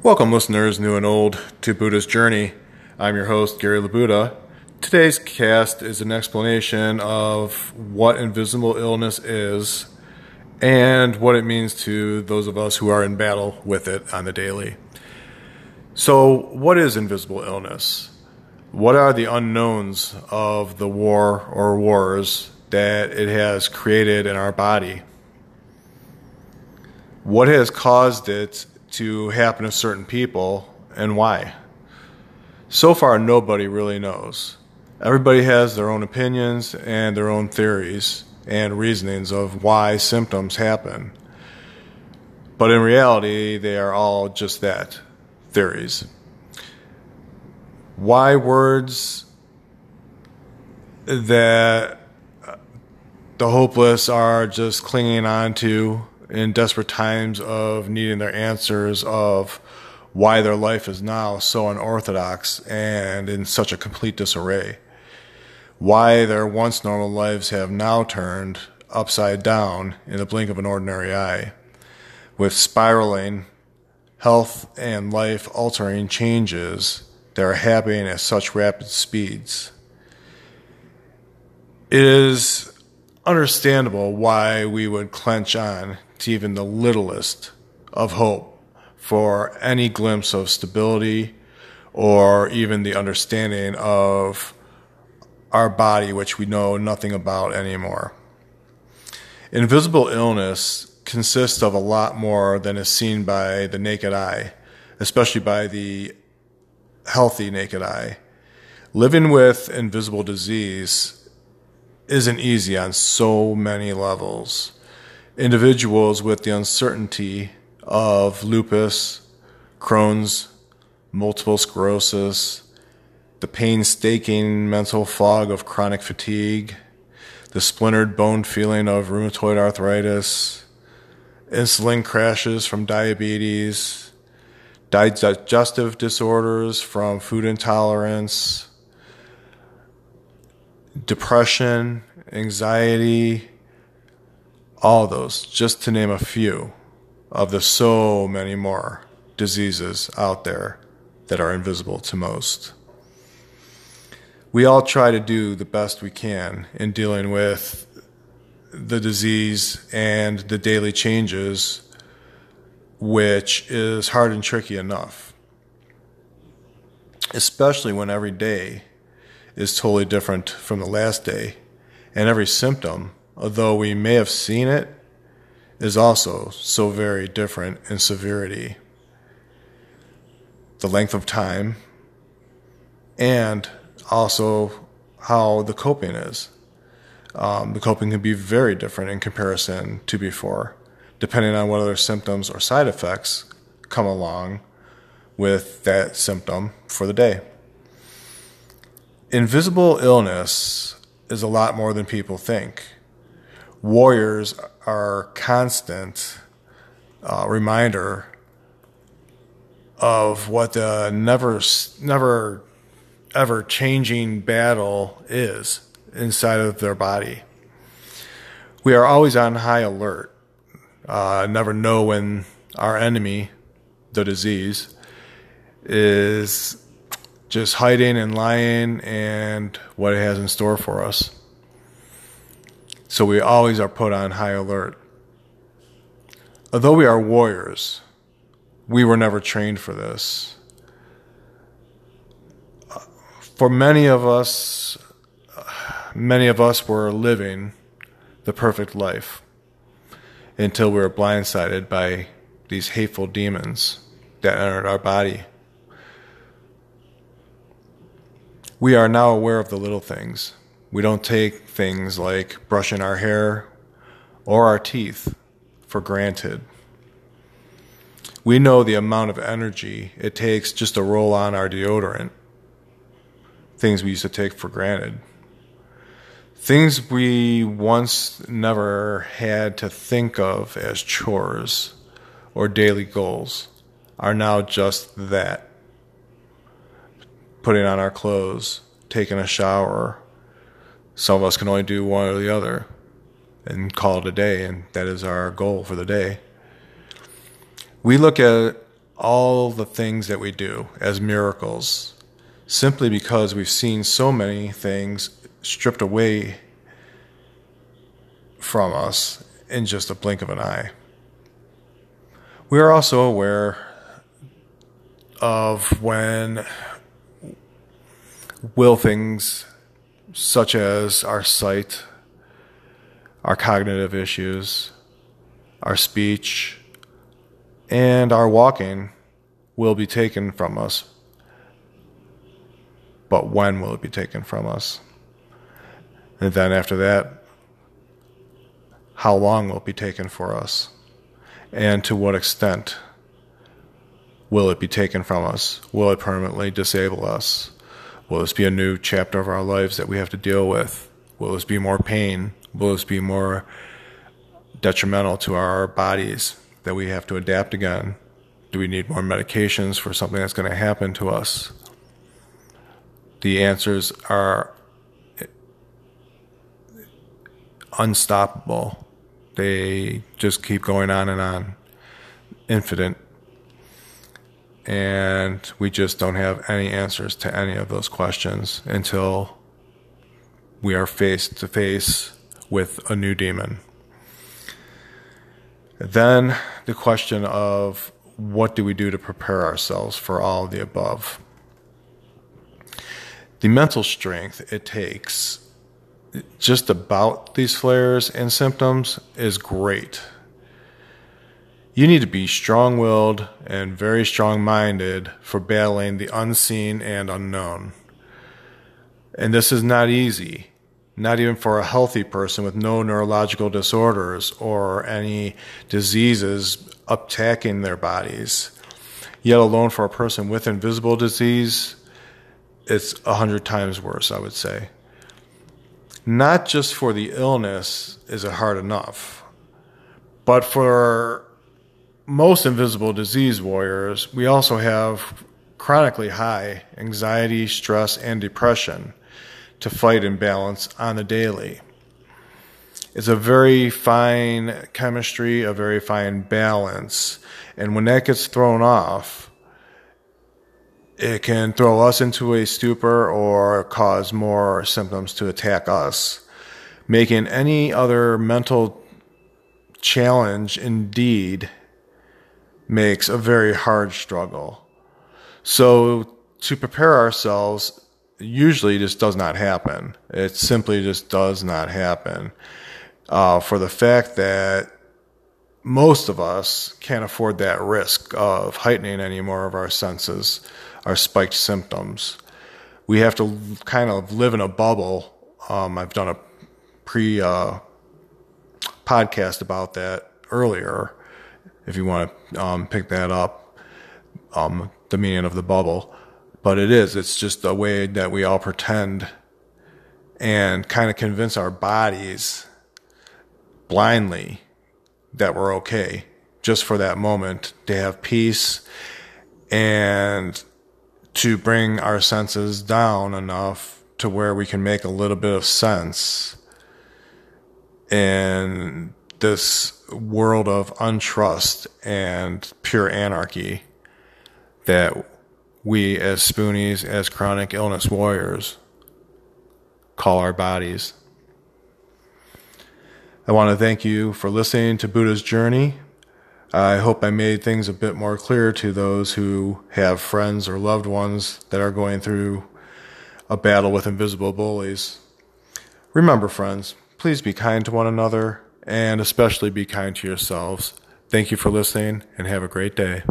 Welcome, listeners, new and old, to Buda's Journey. I'm your host, Gary Labuda. Today's cast is an explanation of what invisible illness is and what it means to those of us who are in battle with it on the daily. So, what is invisible illness? What are the unknowns of the war or wars that it has created in our body? What has caused it to happen to certain people and why? So far, nobody really knows. Everybody has their own opinions and their own theories and reasonings of why symptoms happen. But in reality, they are all just that theories. Why words that the hopeless are just clinging on to in desperate times of needing their answers of why their life is now so unorthodox and in such a complete disarray. Why their once normal lives have now turned upside down in the blink of an ordinary eye, with spiraling health and life altering changes that are happening at such rapid speeds. It is understandable why we would clench on to even the littlest of hope for any glimpse of stability or even the understanding of our body, which we know nothing about anymore. Invisible illness consists of a lot more than is seen by the naked eye, especially by the healthy naked eye. Living with invisible disease isn't easy on so many levels individuals with the uncertainty of lupus, Crohn's, multiple sclerosis, the painstaking mental fog of chronic fatigue, the splintered bone feeling of rheumatoid arthritis, insulin crashes from diabetes, digestive disorders from food intolerance, depression, anxiety, all those, just to name a few of the so many more diseases out there that are invisible to most. We all try to do the best we can in dealing with the disease and the daily changes, which is hard and tricky enough, especially when every day is totally different from the last day and every symptom although we may have seen it, is also so very different in severity. The length of time, and also how the coping is. Um, the coping can be very different in comparison to before, depending on what other symptoms or side effects come along with that symptom for the day. Invisible illness is a lot more than people think warriors are constant uh, reminder of what the never never ever changing battle is inside of their body. We are always on high alert. Uh, never know when our enemy, the disease, is just hiding and lying and what it has in store for us. So we always are put on high alert. Although we are warriors, we were never trained for this. For many of us, many of us were living the perfect life until we were blindsided by these hateful demons that entered our body. We are now aware of the little things we don't take things like brushing our hair or our teeth for granted. We know the amount of energy it takes just to roll on our deodorant, things we used to take for granted. Things we once never had to think of as chores or daily goals are now just that. Putting on our clothes, taking a shower, some of us can only do one or the other and call it a day, and that is our goal for the day. We look at all the things that we do as miracles simply because we've seen so many things stripped away from us in just a blink of an eye. We are also aware of when will things such as our sight, our cognitive issues, our speech, and our walking will be taken from us. But when will it be taken from us? And then after that, how long will it be taken for us? And to what extent will it be taken from us? Will it permanently disable us? Will this be a new chapter of our lives that we have to deal with? Will this be more pain? Will this be more detrimental to our bodies that we have to adapt again? Do we need more medications for something that's going to happen to us? The answers are unstoppable. They just keep going on and on, infinite. And we just don't have any answers to any of those questions until we are face to face with a new demon. Then the question of what do we do to prepare ourselves for all the above? The mental strength it takes just about these flares and symptoms is great. You need to be strong willed and very strong minded for battling the unseen and unknown. And this is not easy, not even for a healthy person with no neurological disorders or any diseases attacking their bodies, yet alone for a person with invisible disease, it's a hundred times worse, I would say not just for the illness is it hard enough, but for most invisible disease warriors, we also have chronically high anxiety, stress, and depression to fight and balance on the daily. It's a very fine chemistry, a very fine balance. And when that gets thrown off, it can throw us into a stupor or cause more symptoms to attack us, making any other mental challenge indeed makes a very hard struggle. So to prepare ourselves usually just does not happen. It simply just does not happen. Uh, for the fact that most of us can't afford that risk of heightening any more of our senses our spiked symptoms. We have to kind of live in a bubble. Um, I've done a pre uh, podcast about that earlier. If you want to um, pick that up, um, the meaning of the bubble. But it is, it's just a way that we all pretend and kind of convince our bodies blindly that we're okay just for that moment to have peace and to bring our senses down enough to where we can make a little bit of sense in this world of untrust and pure anarchy that we as spoonies, as chronic illness warriors, call our bodies. I want to thank you for listening to Buda's Journey. I hope I made things a bit more clear to those who have friends or loved ones that are going through a battle with invisible bullies. Remember, friends, please be kind to one another and especially be kind to yourselves. Thank you for listening and have a great day.